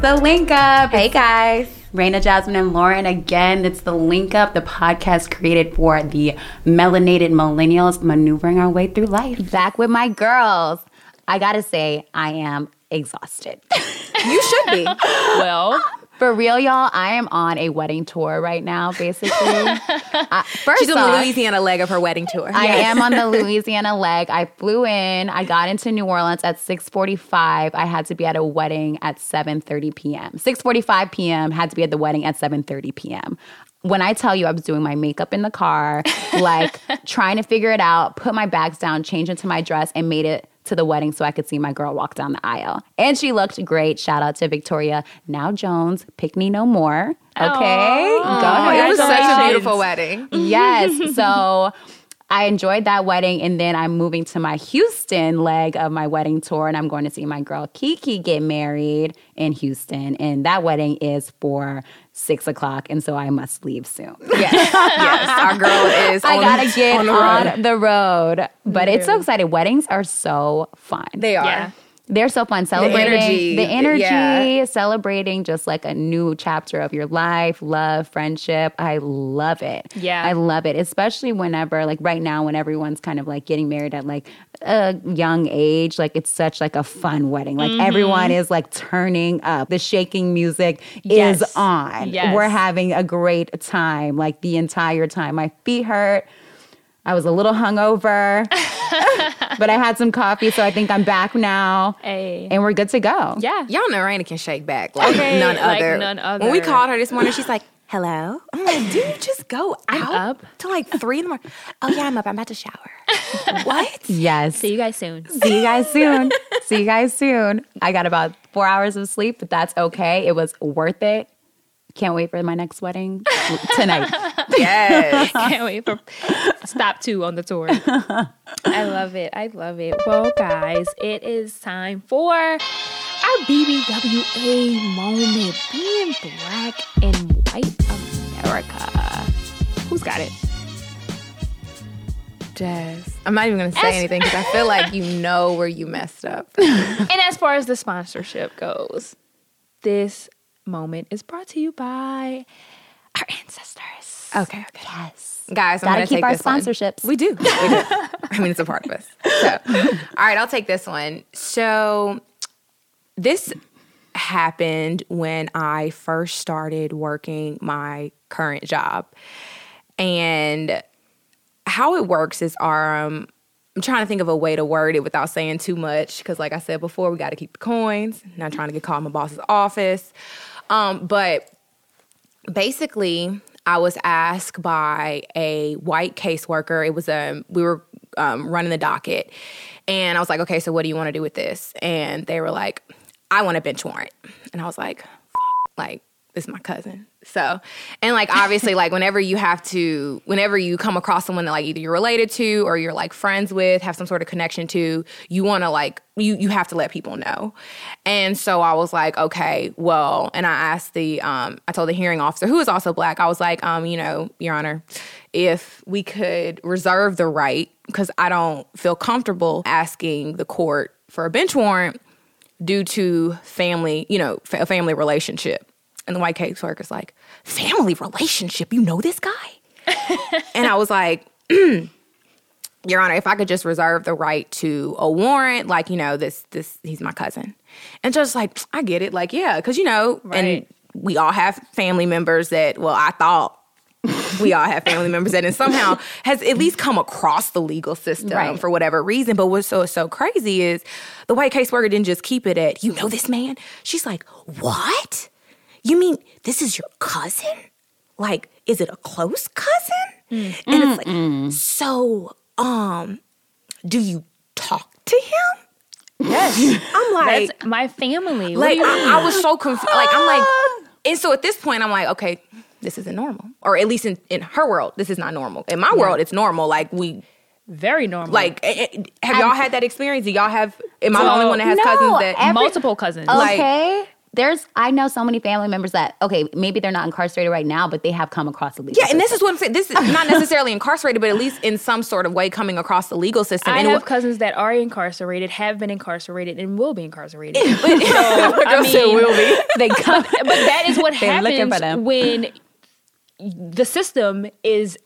It's the link up. Hey guys. Reyna, Jasmine, and Lauren again. It's the link up, the podcast created for the melanated millennials maneuvering our way through life. Back with my girls. I gotta say, I am exhausted. You should be. Well, For real, y'all, I am on a wedding tour right now, basically. uh, first She's on the Louisiana leg of her wedding tour. I am on the Louisiana leg. I flew in. I got into New Orleans at 6:45. I had to be at a wedding at 7:30 p.m. 6:45 p.m. had to be at the wedding at 7:30 p.m. When I tell you I was doing my makeup in the car, like trying to figure it out, put my bags down, change into my dress, and made it to the wedding so I could see my girl walk down the aisle. And she looked great. Shout out to Victoria Now Jones. Pick me no more. Okay. Go Oh, ahead. it was such a beautiful wedding. yes. So I enjoyed that wedding. And then I'm moving to my Houston leg of my wedding tour. And I'm going to see my girl Kiki get married in Houston. And that wedding is for six o'clock. And so I must leave soon. Yes, yes. Our girl is. I on- gotta get on on the the road. road. But it's so exciting. Weddings are so fun. They are. yeah. They're so fun celebrating energy, the energy, yeah. celebrating just like a new chapter of your life, love, friendship. I love it. Yeah. I love it, especially whenever like right now when everyone's kind of like getting married at like a young age, like it's such like a fun wedding. Like Mm-hmm. everyone is like turning up. The shaking music Yes. is on. Yes. We're having a great time like the entire time. My feet hurt. I was a little hungover, but I had some coffee, so I think I'm back now. Hey. And we're good to go. Yeah. Y'all know Reyna can shake back like Okay, none like other. When we called her this morning, she's like, "Hello." I'm like, "Do you just go out up. till like three in the morning?" Oh yeah, I'm up. I'm about to shower. what? Yes. See you guys soon. See you guys soon. See you guys soon. I got about four hours of sleep, but that's okay. It was worth it. Can't wait for my next wedding tonight. Yes. Can't wait for stop two on the tour. I love it. I love it. Well, guys, it is time for our BBWA moment. Being black and white America. Who's got it? Jazz. I'm not even gonna say As- anything because I feel like you know where you messed up. And as far as the sponsorship goes, this moment is brought to you by our ancestors. Okay, okay. Yes. Guys, I'm Gotta gonna keep take our this one. sponsorships. We do. We do. I mean, it's a part of us. So, all right, I'll take this one. So, this happened when I first started working my current job. And how it works is our, um, I'm trying to think of a way to word it without saying too much because, like I said before, we got to keep the coins. Not trying to get caught in my boss's office. Um, but basically i was asked by a white caseworker. It was um we were um, running the docket. And i was like okay so what do you want to do with this? And they were like i want a bench warrant. And i was like "F- like this is my cousin so and like obviously like whenever you have to whenever you come across someone that like either you're related to or you're like friends with have some sort of connection to you want to like you you have to let people know and so i was like okay well and i asked the um i told the hearing officer who is also black i was like um you know your honor if we could reserve the right because i don't feel comfortable asking the court for a bench warrant due to family, you know, a family relationship. And the white caseworker is like, family relationship? You know this guy? and I was like, Your Honor, if I could just reserve the right to a warrant, like, you know, this, this, he's my cousin. And just like, I get it. Like, yeah, because, you know, and we all have family members that, well, I thought we all have family members that and somehow has at least come across the legal system Right. for whatever reason. But what's so so crazy is the white caseworker didn't just keep it at, you know this man? She's like, What? You mean this is your cousin? Like, is it a close cousin? And it's like, so um, do you talk to him? Yes. I'm like, That's my family. What like do you mean? I, I was so confused. Like I'm like, and so at this point, I'm like, okay, this isn't normal, or at least in, in her world, this is not normal. In my world, it's normal. Like we, Very normal. like, eh, eh, have y'all had that experience? Do y'all have? Am I the only one that has No, cousins that? every- multiple cousins. Like- Okay. There's I know so many family members that okay, maybe they're not incarcerated right now, but they have come across the legal system. Yeah, and this is what I'm saying. This is not necessarily incarcerated, but at least in some sort of way coming across the legal system. I and have it- cousins that are incarcerated, have been incarcerated, and will be incarcerated. Girl said will be. they come but that is what They're looking for happens when the system is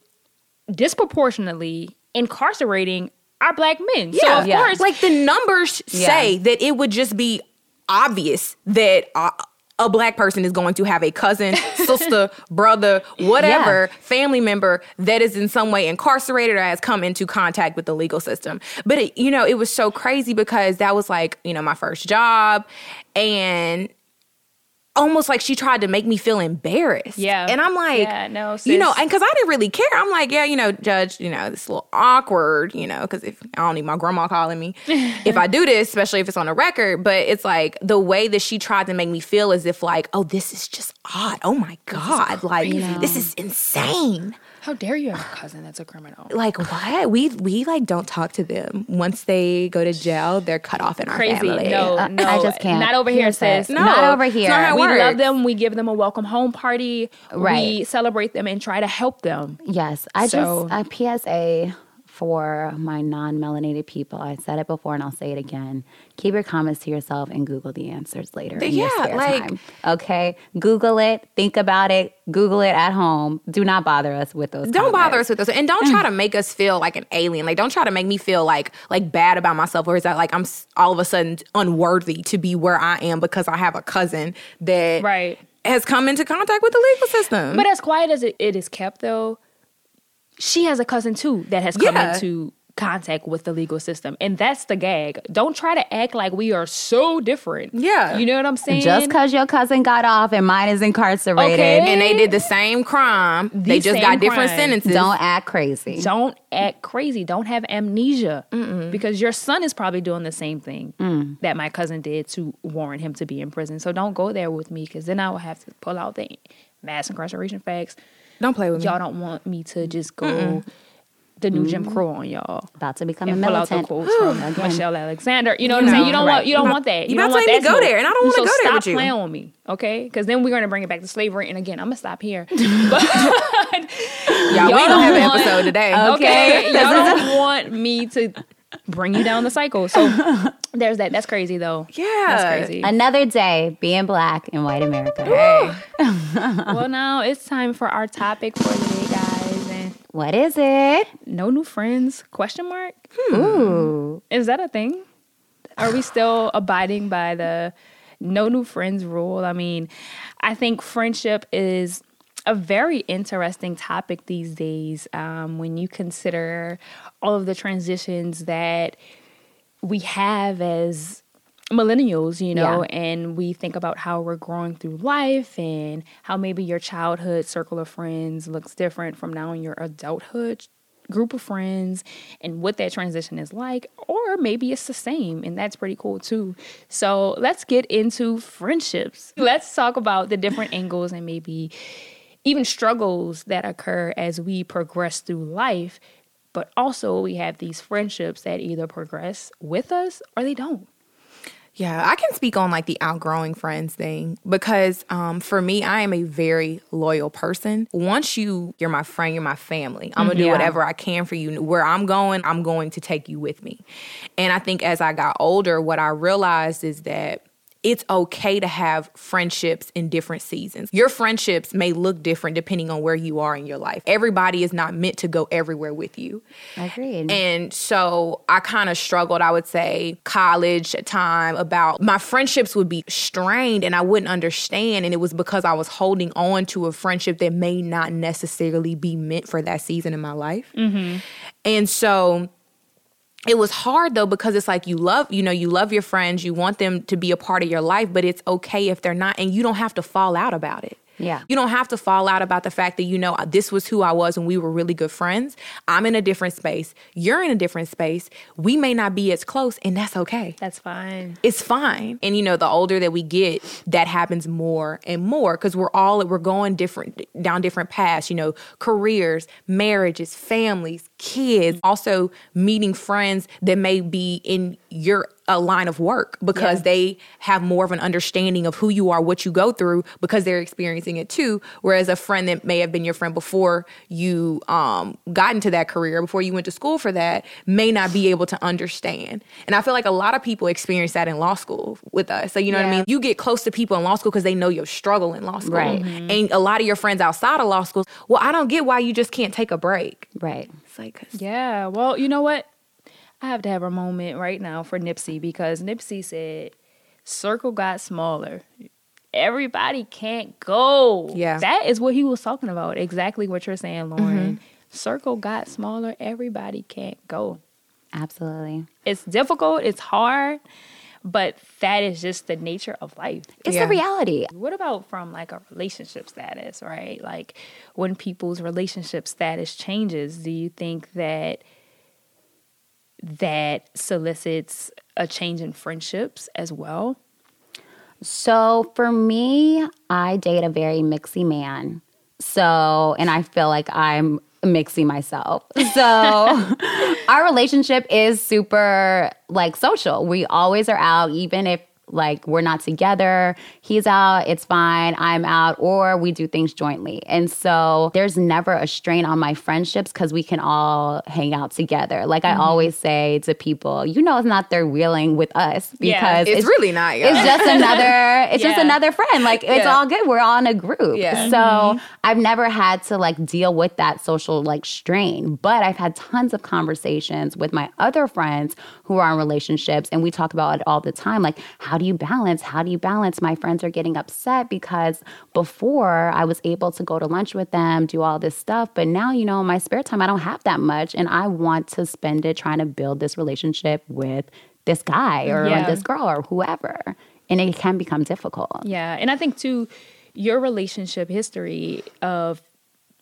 disproportionately incarcerating our black men. so Yeah, of yeah. course, like the numbers Yeah. say that it would just be obvious that uh, a black person is going to have a cousin, sister, brother, whatever family member that is in some way incarcerated or has come into contact with the legal system. But it, you know, it was so crazy because that was like, you know, my first job and almost like she tried to make me feel embarrassed. Yeah. And I'm like, Yeah, no, you know, and because I didn't really care. I'm like, yeah, you know, judge, you know, it's a little awkward, you know, because if I don't need my grandma calling me if I do this, especially if it's on a record. But it's like the way that she tried to make me feel as if like, oh, this is just odd. Oh my god, like this is insane. How dare you have a cousin that's a criminal? Like what? We we like don't talk to them once they go to jail. They're cut off in our Crazy. family. No, Uh, no. I just can't. Not over here, Here's that. sis. No, Not over here. not how We works. love them. We give them a welcome home party. Right. We celebrate them and try to help them. Yes, I So- just a PSA for my non-melanated people. I said it before and I'll say it again. Keep your comments to yourself and Google the answers later. in your Yeah, spare like- time. okay, Google it, think about it, Google it at home. Do not bother us with those. don't bother us with those and don't try to mm. make us feel like an alien like don't try to make me feel like like bad about myself or is that like i'm all of a sudden unworthy to be where i am because i have a cousin that Right. has come into contact with the legal system But as quiet as it, it is kept, though, she has a cousin too that has come Yeah. into contact with the legal system, and that's the gag. Don't try to act like we are so different. Yeah. you know what I'm saying. Just because your cousin got off and mine is incarcerated, Okay. and they did the same crime they just same got different sentences don't act crazy. don't act crazy. Don't have amnesia because your son is probably doing the same thing Mm. that my cousin did to warrant him to be in prison. So don't go there with me because then I will have to pull out the mass incarceration facts. Don't play with me Y'all don't want me to just go the new Jim mm-hmm. Crow on y'all. About to become a and pull out the militant. quotes from Again. Michelle Alexander. You know what You I'm saying? You don't right. want you don't You want that. you don't about to want make me that go smoke. there, and I don't wanna so go there stop with you. playing with me, okay? Because then we're gonna bring it back to slavery. And again, I'm gonna stop here. But y'all, we Y'all don't have don't an want- episode today okay, y'all don't want me to bring you down the cycle. So there's that. That's crazy though. Yeah. that's crazy. Another day being black in white America. well, now it's time for our topic for today, guys. And What is it? no new friends? Question mark. Hmm. Ooh. Is that a thing? Are we still abiding by the no new friends rule? I mean, I think friendship is a very interesting topic these days um, when you consider all of the transitions that we have as millennials, you know, Yeah. and we think about how we're growing through life and how maybe your childhood circle of friends looks different from now in your adulthood group of friends and what that transition is like or maybe it's the same and that's pretty cool too so let's get into friendships let's talk about the different angles and maybe even struggles that occur as we progress through life but also we have these friendships that either progress with us or they don't Yeah, I can speak on like the outgrowing friends thing because um, for me, I am a very loyal person. Once you, you're my friend, you're my family. I'm gonna do Yeah. whatever I can for you. Where I'm going, I'm going to take you with me. And I think as I got older, what I realized is that it's okay to have friendships in different seasons. Your friendships may look different depending on where you are in your life. Everybody is not meant to go everywhere with you. Agreed. And so I kind of struggled, I would say, college time about my friendships would be strained and I wouldn't understand. And it was because I was holding on to a friendship that may not necessarily be meant for that season in my life. Mm-hmm. And so it was hard though because it's like you love you know you love your friends you want them to be a part of your life but it's okay if they're not and you don't have to fall out about it Yeah. you don't have to fall out about the fact that you know this was who I was and we were really good friends I'm in a different space you're in a different space we may not be as close and that's okay that's fine it's fine. And you know, the older that we get, that happens more and more because we're all we're going different down different paths. You know, careers, marriages, families, kids, also meeting friends that may be in your a line of work because Yeah. they have more of an understanding of who you are, what you go through because they're experiencing it too. Whereas a friend that may have been your friend before you um, got into that career, before you went to school for that, may not be able to understand. And I feel like a lot of people experience that in law school with us. So you know what I mean? You get close to people in law school because they know your struggle in law school. Right. And a lot of your friends outside of law school, well, I don't get why you just can't take a break. Right. It's like, 'cause- Yeah, well, you know what? I have to have a moment right now for Nipsey because Nipsey said, "Circle got smaller. Everybody can't go." Yeah. that is what he was talking about. Exactly what you're saying, mm-hmm. Lauren. Circle got smaller. Everybody can't go. Absolutely. It's difficult. It's hard, but that is just the nature of life. It's Yeah. the reality. What about from like a relationship status, right? Like when people's relationship status changes, do you think that that solicits a change in friendships as well? So for me, I date a very mixy man. So, and I feel like I'm mixy myself. So, our relationship is super like social. We always are out, even if like we're not together. He's out, it's fine. I'm out, or we do things jointly. And so there's never a strain on my friendships because we can all hang out together. Like I mm-hmm. always say to people, you know, it's not they're wheeling with us Yeah, because it's, really not. y'all. it's just another it's just another friend like it's Yeah. all good we're all in a group Yeah. so mm-hmm. i've never had to like deal with that social like strain but i've had tons of conversations with my other friends who are in relationships and we talk about it all the time like how do you balance? How do you balance? My friends are getting upset because before i was able to go to lunch with them do all this stuff but now you know my spare time i don't have that much and i want to spend it trying to build this relationship with this guy or Yeah. this girl or whoever and it can become difficult. Yeah, and I think too, your relationship history of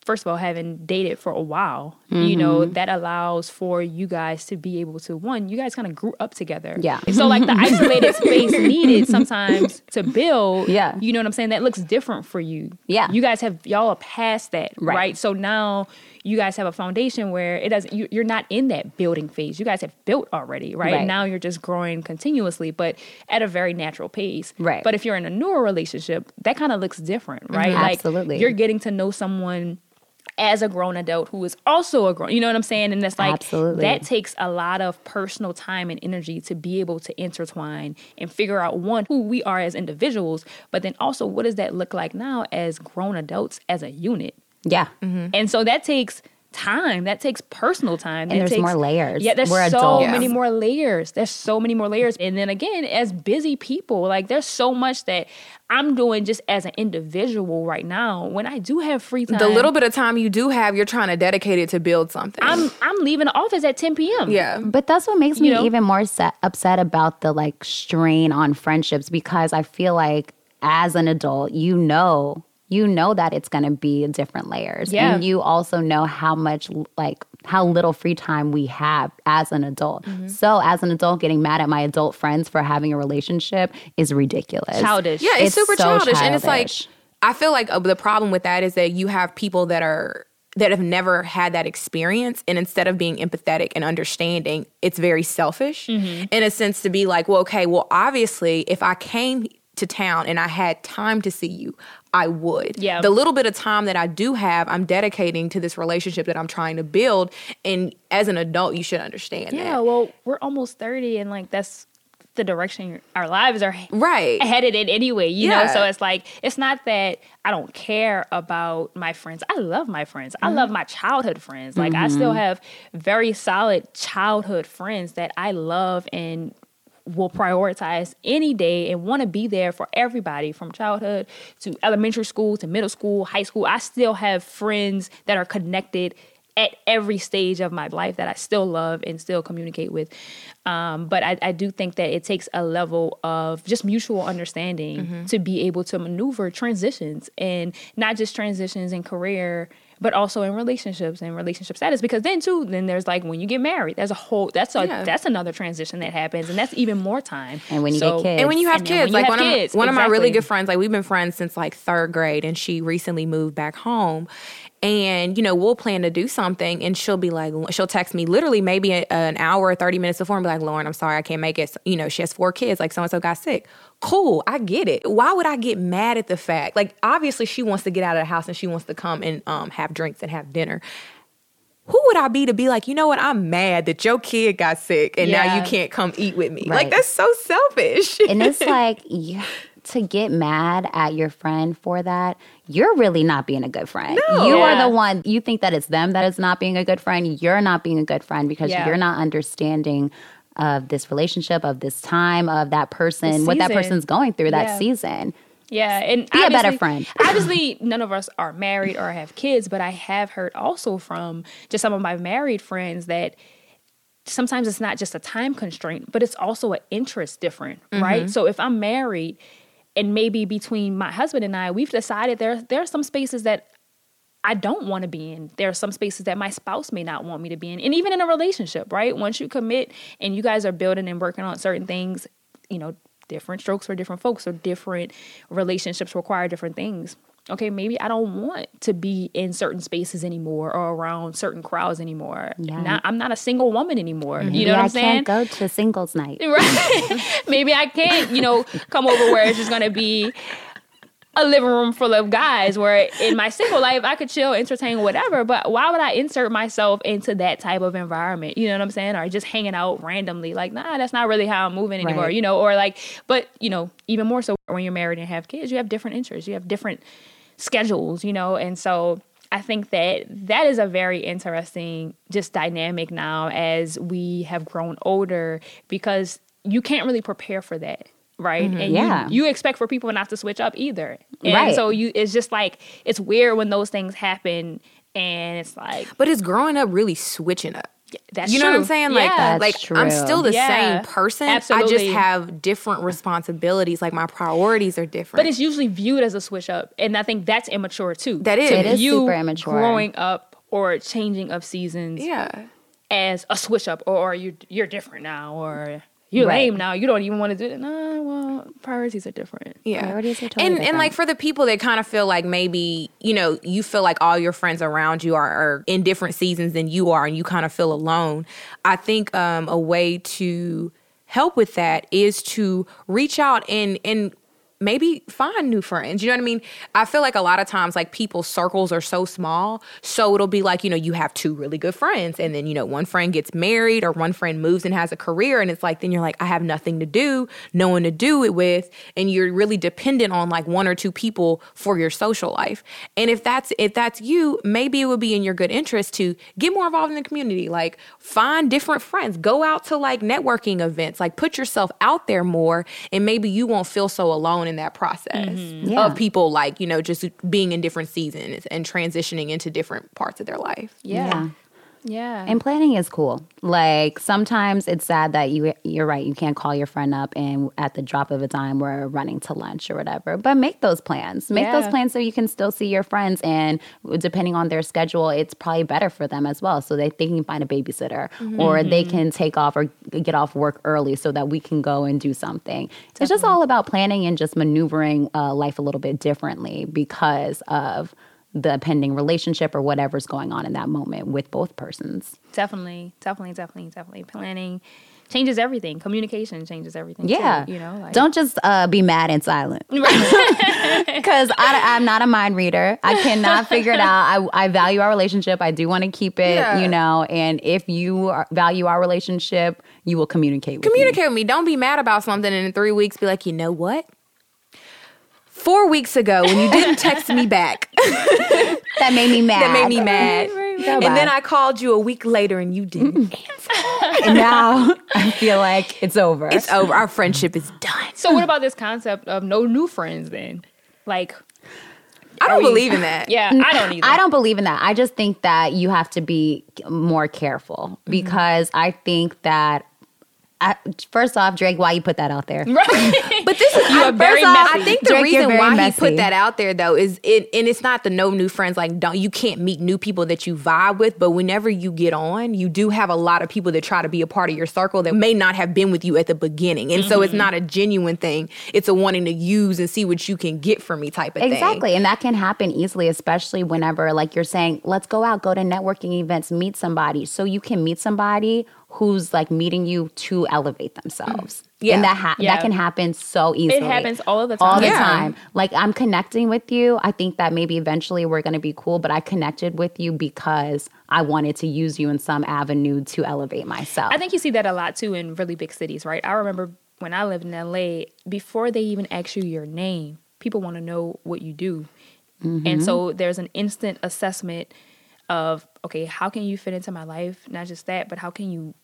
first of all having dated for a while, you know, mm-hmm. that allows for you guys to be able to one, you guys kind of grew up together. Yeah. So like the isolated space needed sometimes to build. Yeah. You know what I'm saying? That looks different for you. Yeah. You guys have y'all are past that, Right. right? So now you guys have a foundation where it doesn't you, you're not in that building phase. You guys have built already, right? Right. Now you're just growing continuously, but at a very natural pace. Right. But if you're in a newer relationship, that kind of looks different, right? Mm-hmm. Like Absolutely. you're getting to know someone as a grown adult who is also a grown, you know what I'm saying? And that's like Absolutely. that takes a lot of personal time and energy to be able to intertwine and figure out one who we are as individuals, but then also what does that look like now as grown adults as a unit? yeah mm-hmm. And so that takes time. That takes personal time. And That there's takes- more layers. Yeah, there's We're so adults. many more layers. There's so many more layers. And then again, as busy people, like there's so much that I'm doing just as an individual right now. When I do have free time, the little bit of time you do have, you're trying to dedicate it to build something. I'm I'm leaving the office at 10 p.m. yeah. But that's what makes me You know? even more set, upset about the like strain on friendships because I feel like as an adult, you know, you know that it's going to be different layers. Yeah. And you also know how much like how little free time we have as an adult. Mm-hmm. So as an adult getting mad at my adult friends for having a relationship is ridiculous. Childish. Yeah, it's, It's super so childish. and it's like. I feel like uh, the problem with that is that you have people that are that have never had that experience and instead of being empathetic and understanding, it's very selfish Mm-hmm. in a sense to be like, well, okay, well, obviously, if I came to town and I had time to see you, I would. Yeah. The little bit of time that I do have, I'm dedicating to this relationship that I'm trying to build. And as an adult, you should understand Yeah, that. well, we're almost 30 and like that's the direction our lives are Right. headed in anyway, you know? So it's like, it's not that I don't care about my friends. I love my friends. I Mm-hmm. love my childhood friends. Like, I still have very solid childhood friends that I love and will prioritize any day and want to be there for everybody from childhood to elementary school to middle school, high school. I still have friends that are connected at every stage of my life that I still love and still communicate with. Um, but I, I do think that it takes a level of just mutual understanding to be able to maneuver transitions and not just transitions in career, but also in relationships and relationship status because then too then there's like when you get married there's a whole that's a Yeah. that's another transition that happens and that's even more time And when you So- get kids. And when you have kids, you like have one, kids, of, one of my really good friends, like we've been friends since like third grade, and she recently moved back home. And you know, we'll plan to do something, and she'll be like, she'll text me literally maybe a, an hour or thirty minutes before, and be like, "Lauren, I'm sorry, I can't make it." You know, she has four kids, like so and so got sick. Cool, I get it. Why would I get mad at the fact? Like, obviously, she wants to get out of the house and she wants to come and um, have drinks and have dinner. Who would I be to be like, you know what? I'm mad that your kid got sick and now you can't come eat with me. Right. Like that's so selfish. and it's like you, to get mad at your friend for that, you're really not being a good friend. No. You are the one you think that it's them that is not being a good friend. You're not being a good friend because Yeah. you're not understanding of this relationship, of this time, of that person, what that person's going through that Yeah. season. Yeah, and Be a better friend. obviously, none of us are married or have kids, but I have heard also from just some of my married friends that sometimes it's not just a time constraint, but it's also an interest different, Mm-hmm. right? So if I'm married and maybe between my husband and I, we've decided there there are some spaces that I don't want to be in. There are some spaces that my spouse may not want me to be in. And even in a relationship, right? Once you commit and you guys are building and working on certain things, you know, different strokes for different folks or different relationships require different things. Okay, maybe I don't want to be in certain spaces anymore or around certain crowds anymore. Yeah. Not, I'm not a single woman anymore. Mm-hmm. You Maybe know what I I'm saying? I can't go to singles night. Right. Maybe I can't, you know, come over where it's just gonna be a living room full of guys where in my single life I could chill, entertain, whatever. But why would I insert myself into that type of environment? You know what I'm saying? Or just hanging out randomly. Like, nah, that's not really how I'm moving anymore, Right. you know, or like but you know, even more so when you're married and have kids, you have different interests, you have different schedules, you know, and so I think that that is a very interesting just dynamic now as we have grown older because you can't really prepare for that. Right. And Mm-hmm. Yeah. you, you expect for people not to switch up either. And Right. so you it's just like it's weird when those things happen and it's like But is growing up really switching up? that's you know what I'm saying? Like, Yeah. That's like I'm still the Yeah, same person. Absolutely. I just have different responsibilities. Like my priorities are different. But it's usually viewed as a switch up. And I think that's immature too. That is. To It is super immature. Growing up or changing of seasons yeah. as a switch up or, or you you're different now or you're Right. lame now. You don't even want to do it. Nah, well, priorities are different. Yeah. Priorities are totally and, and like for the people that kind of feel like maybe, you know, you feel like all your friends around you are, are in different seasons than you are and you kind of feel alone. I think um, a way to help with that is to reach out and and maybe find new friends. You know what I mean? I feel like a lot of times like people's circles are so small. So it'll be like, you know, you have two really good friends and then, you know, one friend gets married or one friend moves and has a career and it's like then you're like I have nothing to do, no one to do it with and you're really dependent on like one or two people for your social life. And if that's if that's you, maybe it would be in your good interest to get more involved in the community, like find different friends, go out to like networking events, like put yourself out there more and maybe you won't feel so alone in that process mm-hmm. Yeah. of people like, you know, just being in different seasons and transitioning into different parts of their life. Yeah. Yeah. And planning is cool. Like sometimes it's sad that you you're right, you can't call your friend up and at the drop of a dime we're running to lunch or whatever. But make those plans. Make those plans so you can still see your friends and depending on their schedule, it's probably better for them as well. So they, they can find a babysitter or they can take off or get off work early so that we can go and do something. It's just all about planning and just maneuvering uh, life a little bit differently because of the pending relationship or whatever's going on in that moment with both persons. definitely, definitely, definitely, definitely. Planning changes everything. Communication changes everything. too, Yeah, you know, like, don't just uh, be mad and silent because I'm not a mind reader. I cannot figure it out. I, I value our relationship. I do want to keep it, Yeah. you know. And if you are, value our relationship, you will communicate with me. Communicate with me. Don't be mad about something and in three weeks be like, you know what? Four weeks ago when you didn't text me back, That made me mad. that made me mad. Go And then. I called you a week later and you didn't answer. and now I feel like it's over. It's over. Our friendship is done. So what about this concept of no new friends then? Like, I don't we- believe in that. yeah, I don't either. I don't believe in that. I just think that you have to be more careful Mm-hmm. because I think that I, first off, Drake, why you put that out there? Right. But this is You I- are very first off, messy. I think the Drake, reason why messy. he put that out there though is it, and it's not the no new friends. Like, don't you can't meet new people that you vibe with. But whenever you get on, you do have a lot of people that try to be a part of your circle that may not have been with you at the beginning, and so Mm-hmm. it's not a genuine thing. It's a wanting to use and see what you can get from me type of thing. Exactly. And that can happen easily, especially whenever, like you're saying, let's go out, go to networking events, meet somebody. So you can meet somebody who's like meeting you to elevate themselves. Yeah. And that, ha- Yeah. that can happen so easily. It happens all of the All time. the Yeah. time. Like I'm connecting with you. I think that maybe eventually we're going to be cool, but I connected with you because I wanted to use you in some avenue to elevate myself. I think you see that a lot too in really big cities, right? I remember when I lived in LA, before they even ask you your name, people want to know what you do. Mm-hmm. And so there's an instant assessment of, okay, how can you fit into my life? Not just that, but how can you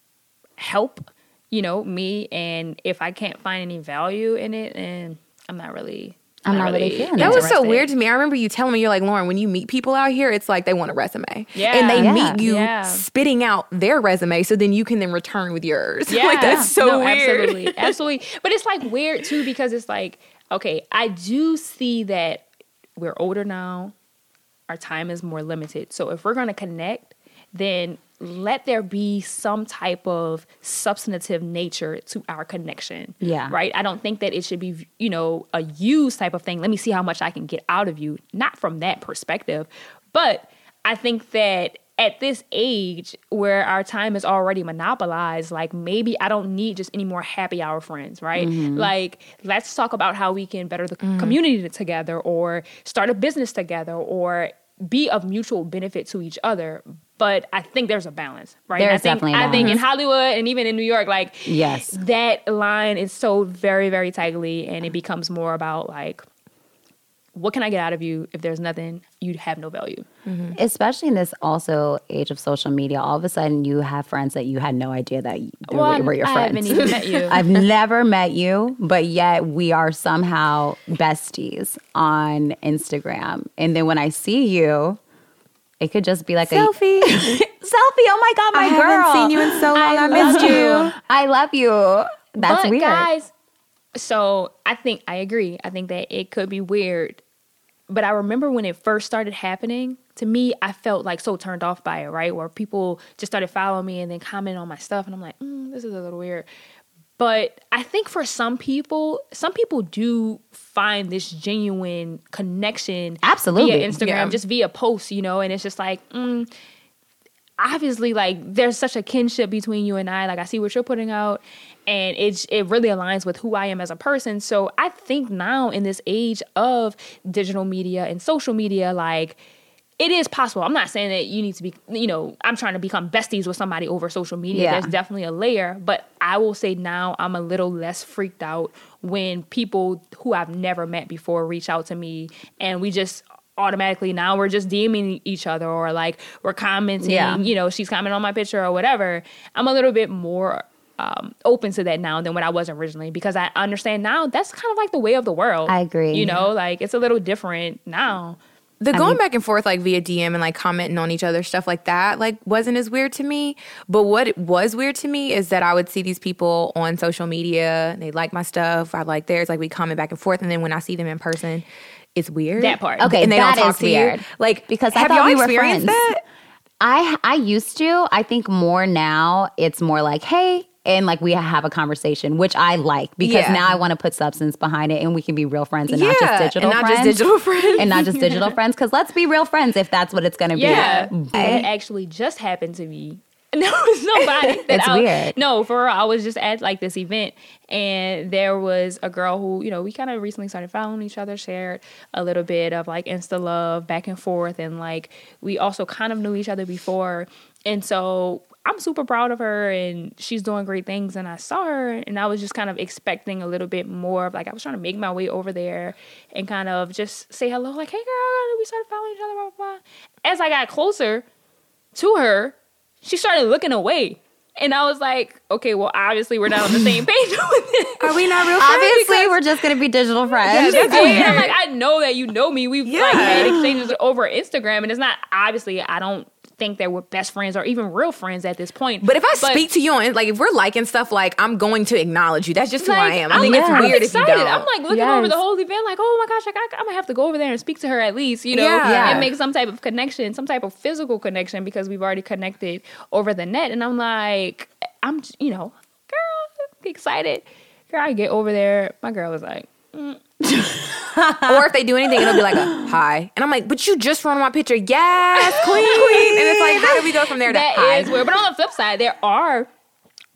help, you know, me? And if I can't find any value in it, and I'm not really. I'm not really feeling That was so weird to me. I remember you telling me, you're like, Lauren, when you meet people out here, it's like they want a resume. Yeah. And they Yeah. meet you Yeah. spitting out their resume so then you can then return with yours. Yeah, like, that's so no, weird. Absolutely, absolutely. But it's like weird too because it's like, okay, I do see that we're older now. Our time is more limited. So if we're going to connect, then let there be some type of substantive nature to our connection. Yeah. Right? I don't think that it should be, you know, a use type of thing. Let me see how much I can get out of you. Not from that perspective. But I think that at this age where our time is already monopolized, like maybe I don't need just any more happy hour friends, right? Mm-hmm. Like, let's talk about how we can better the mm-hmm. community together or start a business together or be of mutual benefit to each other. But I think there's a balance, right? There's I think, definitely a I think in. Hollywood and even in New York, like, Yes. that line is so very, very tightly, and it becomes more about like, what can I get out of you if there's nothing? You'd have no value. Mm-hmm. Especially in this also age of social media, all of a sudden you have friends that you had no idea that you, Well, were, your I friends. haven't even met you. I've never met you, but yet we are somehow besties on Instagram. And then when I see you, it could just be like Selfie. a selfie. Selfie. Oh my god, my I girl! haven't seen you in so long. I, love missed you. I love you. That's but weird. guys. So I think I agree. I think that it could be weird, but I remember when it first started happening. To me, I felt like so turned off by it. Right, where people just started following me and then commenting on my stuff, and I'm like, mm, this is a little weird. But I think for some people, some people do find this genuine connection Absolutely. via Instagram, Yeah. just via posts, you know, and it's just like, mm, obviously like there's such a kinship between you and I. Like I see what you're putting out and it it really aligns with who I am as a person. So I think now in this age of digital media and social media like it is possible. I'm not saying that you need to be, you know, I'm trying to become besties with somebody over social media. Yeah. There's definitely a layer, but I will say now I'm a little less freaked out when people who I've never met before reach out to me and we just automatically now we're just DMing each other or like we're commenting, Yeah. you know, she's commenting on my picture or whatever. I'm a little bit more um, open to that now than what I was originally because I understand now that's kind of like the way of the world. I agree. You know, like it's a little different now. The going back and forth like via DM and like commenting on each other stuff like that like wasn't as weird to me. But what was weird to me is that I would see these people on social media they like my stuff. I like theirs. Like we comment back and forth, and then when I see them in person, it's weird. That part. Okay, and they that don't talk is to weird. you. Like because I have thought y'all we were experienced friends. that? I I used to. I think more now. It's more like, hey, and like we have a conversation, which I like because Yeah. now I want to put substance behind it, and we can be real friends and not just digital and not just friends. digital friends. and not just digital friends. Because let's be real friends if that's what it's going to Yeah, be. it actually just happened to me. No, somebody. that It's I- weird. No, for real. I was just at like this event, and there was a girl who, you know, we kind of recently started following each other, shared a little bit of like Insta love back and forth, and like we also kind of knew each other before, and so. I'm super proud of her and she's doing great things. And I saw her and I was just kind of expecting a little bit more of like, I was trying to make my way over there and kind of just say hello, like, hey girl, we started following each other, blah, blah, blah. As I got closer, to her, she started looking away. And I was like, okay, well, obviously we're not on the same page with this. Are we not real friends? Obviously, we're just going to be digital friends. that's And. I'm like, I know that you know me. We've like Yeah. had exchanges over Instagram, and it's not obviously I don't think that we're best friends or even real friends at this point. But if I speak to you on like if we're liking stuff, like I'm going to acknowledge you. That's just who I am. I think it's I'm weird excited. if you don't. I'm like looking Yes. over the whole event, like, oh my gosh, like, I, I'm gonna have to go over there and speak to her at least, you know, Yeah. Yeah. and make some type of connection, some type of physical connection because we've already connected over the net. And I'm like, I'm, you know, girl, excited. Girl, I get over there. My girl was like, mm, or if they do anything, it'll be like a hi, and I'm like, but you just run my picture, yes, queen. and it's like, how do we go from there to That hi? is weird. But on the flip side, there are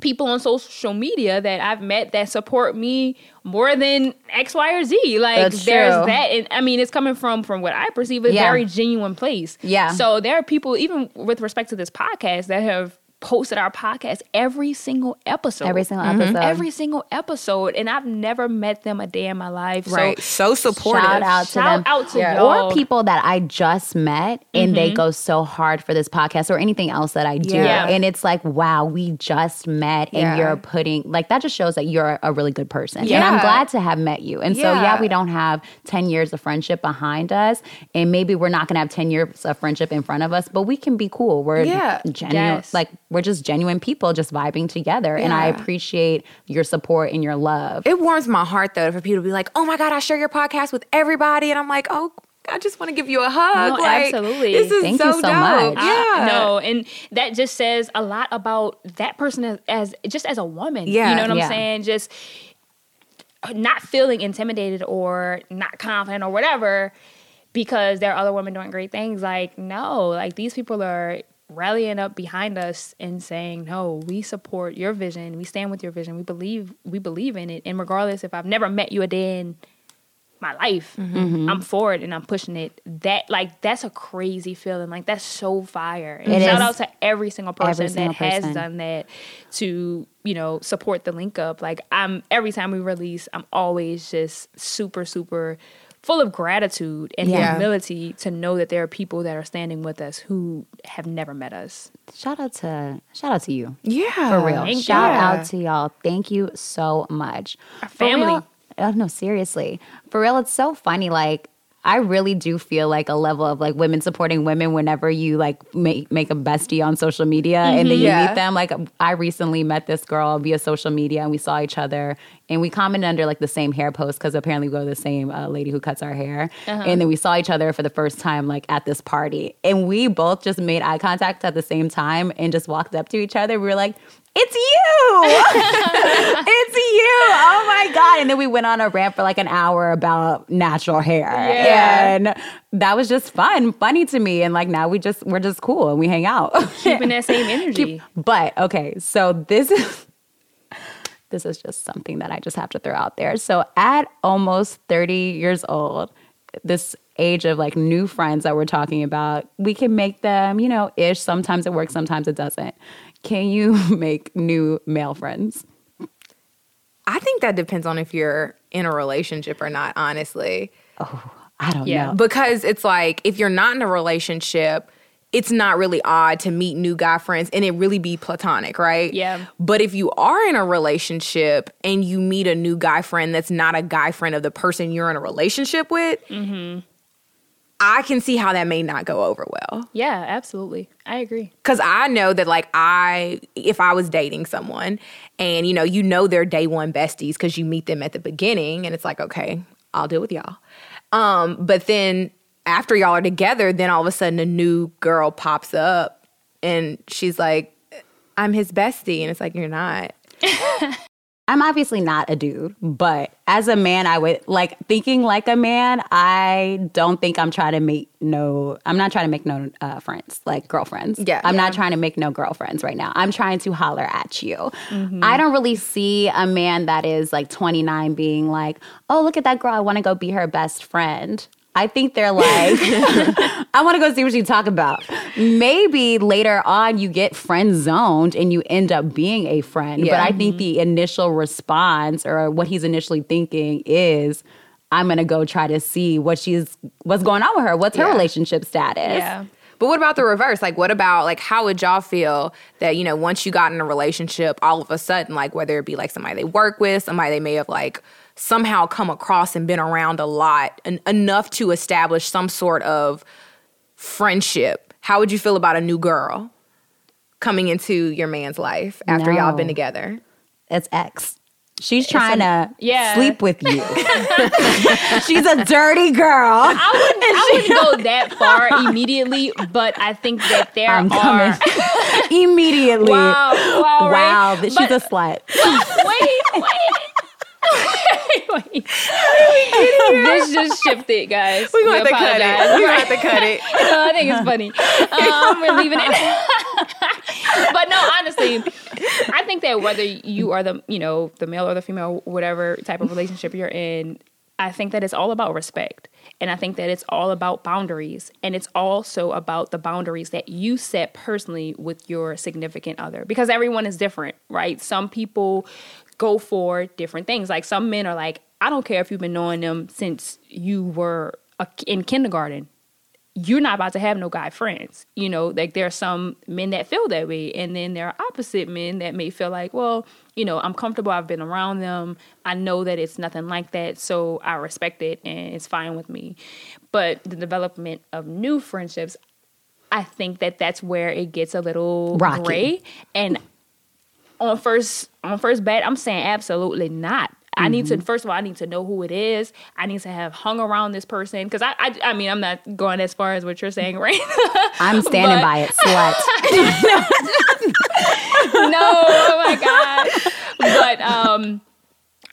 people on social media that I've met that support me more than X, Y, or Z. Like That's there's true. that, and I mean, it's coming from from what I perceive a Yeah. very genuine place. Yeah. So there are people, even with respect to this podcast, that have posted our podcast every single episode. Every single mm-hmm. episode. Every single episode, and I've never met them a day in my life. Right, So so supportive. Shout out to Shout them. out to Yeah. Or people that I just met and they mm-hmm. go so hard for this podcast or anything else that I do. Yeah. And it's like, wow, we just met and Yeah. you're putting, like, that just shows that you're a really good person. Yeah. And I'm glad to have met you. And so, Yeah. yeah, we don't have 10 years of friendship behind us. And maybe we're not going to have 10 years of friendship in front of us, but we can be cool. We're Yeah. genuine. Yes. Like, we're just genuine people just vibing together. And I appreciate your support and your love. It warms my heart though for people to be like, "Oh my god, I share your podcast with everybody," and I'm like, "Oh, I just want to give you a hug." No, like, absolutely. This is Thank so you so dope. much. Yeah, No, and that just says a lot about that person as, as just as a woman. Yeah. you know what I'm Yeah. saying? Just not feeling intimidated or not confident or whatever because there are other women doing great things. Like no, like these people are rallying up behind us and saying no we support your vision. We stand with your vision. We believe we believe in it. And regardless if i've never met you a day in my life mm-hmm. Mm-hmm. i'm for it and i'm pushing it. That like that's a crazy feeling. Like that's so fire. And It shout out to every single person Every single that has done that to you know support the link up. Like i'm every time we release i'm always just super super full of gratitude and Yeah. humility to know that there are people that are standing with us who have never met us Shout out to shout out to you. yeah, For real. Thank Shout you. out to y'all. Thank you so much. Our For family. real- oh, no, seriously. For real, it's so funny. Like, I really do feel like a level of like women supporting women whenever you like make make a bestie on social media and then you Yeah. meet them. Like I recently met this girl via social media and we saw each other and we commented under like the same hair post because apparently we go to the same uh, lady who cuts our hair. And then we saw each other for the first time like at this party and we both just made eye contact at the same time and just walked up to each other. We were like, it's you. it's you. Oh my God. And then we went on a rant for like an hour about natural hair. Yeah. And that was just fun, funny to me. And like now we just, we're just cool and we hang out. keeping that same energy but okay, so this is. This is just something that I just have to throw out there. So, at almost 30 years old, this age of like new friends that we're talking about, we can make them, you know, ish. Sometimes it works, sometimes it doesn't. Can you make new male friends? I think that depends on if you're in a relationship or not. Honestly, Oh, I don't Yeah. know. because it's like if you're not in a relationship it's not really odd to meet new guy friends and it really be platonic right Yeah. but if you are in a relationship and you meet a new guy friend that's not a guy friend of the person you're in a relationship with mm-hmm. I can see how that may not go over well. Yeah absolutely. I agree. Because i know that like i if i was dating someone and you know you know they're day one besties because you meet them at the beginning and it's like okay i'll deal with y'all. Um but then after y'all are together then all of a sudden a new girl pops up and she's like i'm his bestie. And it's like you're not I'm obviously not a dude, but as a man, I would like thinking like a man. I don't think I'm trying to make no, I'm not trying to make no uh, friends, like girlfriends. Yeah. I'm Yeah. not trying to make no girlfriends right now. I'm trying to holler at you. I don't really see a man that is like 29 being like, oh, look at that girl. I want to go be her best friend. I think they're like, I want to go see what you talk about. Maybe later on you get friend zoned and you end up being a friend. But Yeah. I think the initial response or what he's initially thinking is, I'm gonna go try to see what she's what's going on with her. What's her Yeah. relationship status? yeah But what about the reverse? Like, what about like how would y'all feel that you know once you got in a relationship, all of a sudden, like whether it be like somebody they work with, somebody they may have like somehow come across and been around a lot, en- enough to establish some sort of friendship, how would you feel about a new girl coming into your man's life after y'all been together? It's ex. She's trying to yeah. sleep with you. She's a dirty girl. I wouldn't, I wouldn't go that far immediately, but I think that there I'm are. coming immediately. Wow, wow. Wow, that she's But- a slut. wait, wait. wait. this just shifted, guys. We're have to cut it. We're have to cut it. no, I think it's funny. Um, we're leaving it. but no, honestly, I think that whether you are the you know the male or the female, whatever type of relationship you're in, I think that it's all about respect, and I think that it's all about boundaries, and it's also about the boundaries that you set personally with your significant other, because everyone is different, right? Some people go for different things. Like some men are like, I don't care if you've been knowing them since you were a, in kindergarten you're not about to have no guy friends. You know, like there are some men that feel that way, and then there are opposite men that may feel like, well, you know, I'm comfortable. I've been around them. I know that it's nothing like that, so I respect it, and it's fine with me. But the development of new friendships, I think that that's where it gets a little Rocky. gray. And on first on first bet, I'm saying absolutely not. I need Mm-hmm. to first of all, I need to know who it is. I need to have hung around this person because I, I, I mean, I'm not going as far as what you're saying, right? I'm standing But- by it, slut. no, oh my god. But um,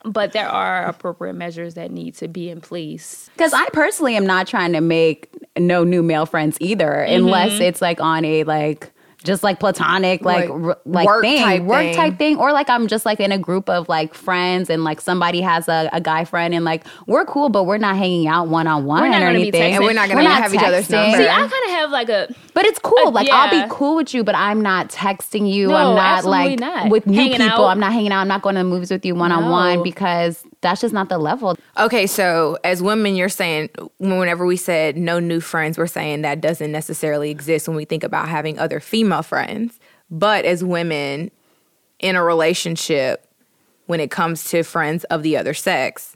but there are appropriate measures that need to be in place. Because I personally am not trying to make no new male friends either, Mm-hmm. unless it's like on a like just like platonic like Like, r- like work thing, type work thing. type thing, or like I'm just like in a group of like friends and like somebody has a, a guy friend and like we're cool, but we're not hanging out one on one We're or not gonna be anything. And we're not gonna have each other's number. See, I kind of have like a But it's cool. Uh, like I'll be cool with you, but I'm not texting you. No, I'm not like not. with new Hanging people. out. I'm not hanging out. I'm not going to the movies with you one on one No. because that's just not the level. Okay, so as women, you're saying whenever we said no new friends, we're saying that doesn't necessarily exist when we think about having other female friends. But as women in a relationship, when it comes to friends of the other sex,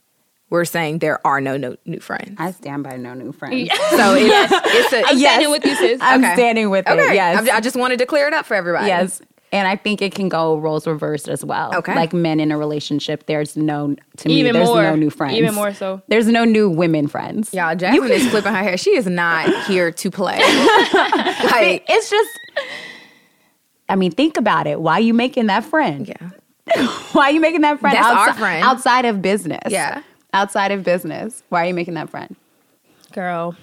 we're saying there are no, no new friends. I stand by no new friends. So it's, it's a I'm Yes. standing with you, sis. I'm Okay. standing with it. Yes. I, I just wanted to clear it up for everybody. Yes. And I think it can go roles reversed as well. Okay. Like men in a relationship, there's no to me, Even there's more. no new friends. Even more so. There's no new women friends. Y'all, Jasmine is flipping her hair. She is not here to play. like, It's just I mean, think about it. Why are you making that friend? yeah. Why are you making that friend? That's our outside, friend. outside of business. Yeah. Outside of business. Why are you making that friend? girl.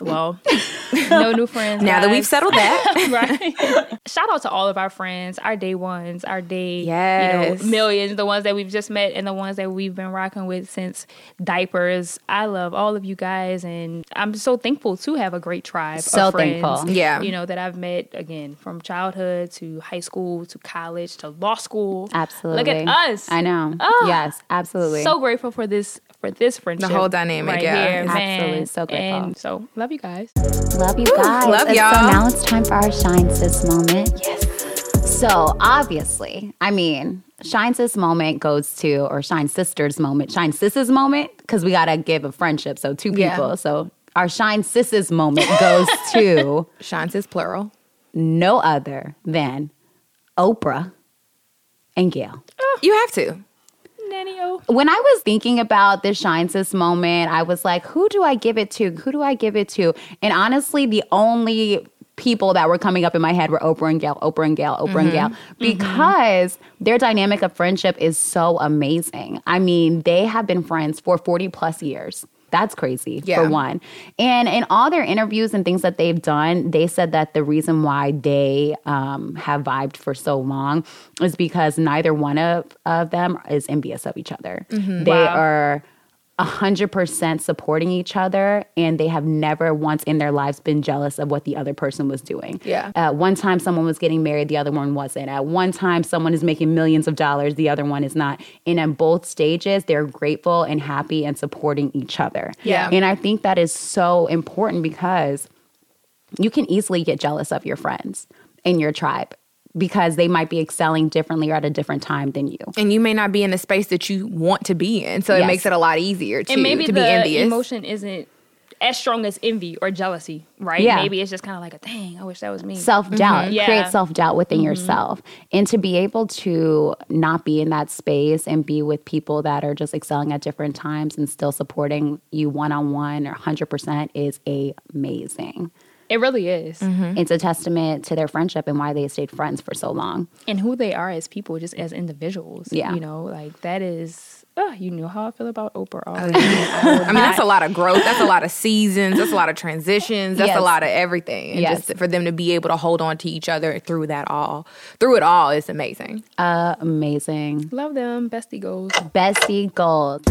Well, no new friends. Now that we've settled that, right? Shout out to all of our friends, our day ones, our day, Yes. you know, millions, the ones that we've just met and the ones that we've been rocking with since diapers. I love all of you guys, and I'm so thankful to have a great tribe. So of friends, thankful. Yeah. you know that I've met again from childhood to high school to college to law school. Absolutely. Look at us. I know. Ah. yes, absolutely. So grateful for this for this friendship. The whole dynamic, right yeah. here, man. Absolutely. So grateful. And so love you guys. Love you guys. love And y'all. So now it's time for our Shine Sis moment. Yes. So obviously, I mean, Shine Sis moment goes to, or Shine Sisters moment, Shine Sis's moment, because we got to give a friendship. So two Yeah. people. So our Shine Sis's moment goes to Shines is plural. no other than Oprah and Gayle. You have to. Nanny-o. when I was thinking about this Shine Sis moment, I was like, who do I give it to? Who do I give it to? And honestly, the only people that were coming up in my head were Oprah and Gayle, Oprah and Gayle, Oprah and mm-hmm. Gayle, mm-hmm. because their dynamic of friendship is so amazing. I mean, they have been friends for 40 plus years. That's crazy Yeah. for one. And in all their interviews and things that they've done, they said that the reason why they um, have vibed for so long is because neither one of, of them is envious of each other. They Wow. are 100% supporting each other and they have never once in their lives been jealous of what the other person was doing. Yeah. At one time, someone was getting married, the other one wasn't. At one time, someone is making millions of dollars, the other one is not. And at both stages, they're grateful and happy and supporting each other. Yeah. And I think that is so important because you can easily get jealous of your friends in your tribe because they might be excelling differently or at a different time than you. And you may not be in the space that you want to be in. So it makes it a lot easier to, and maybe to the be envious. emotion isn't as strong as envy or jealousy, right? Yeah. Maybe it's just kind of like a dang, I wish that was me. self doubt. Mm-hmm. Yeah. Create self doubt within yourself. And to be able to not be in that space and be with people that are just excelling at different times and still supporting you one on one or 100% is amazing. It really is. It's a testament to their friendship and why they stayed friends for so long. And who they are as people, just as individuals. Yeah. You know, like that is, oh, you know how I feel about Oprah Oh, already. I mean, that's a lot of growth. That's a lot of seasons. That's a lot of transitions. That's Yes. a lot of everything. And Yes. just for them to be able to hold on to each other through that all, through it all, is amazing. Uh, Amazing. Love them. Bestie goals. Bestie goals.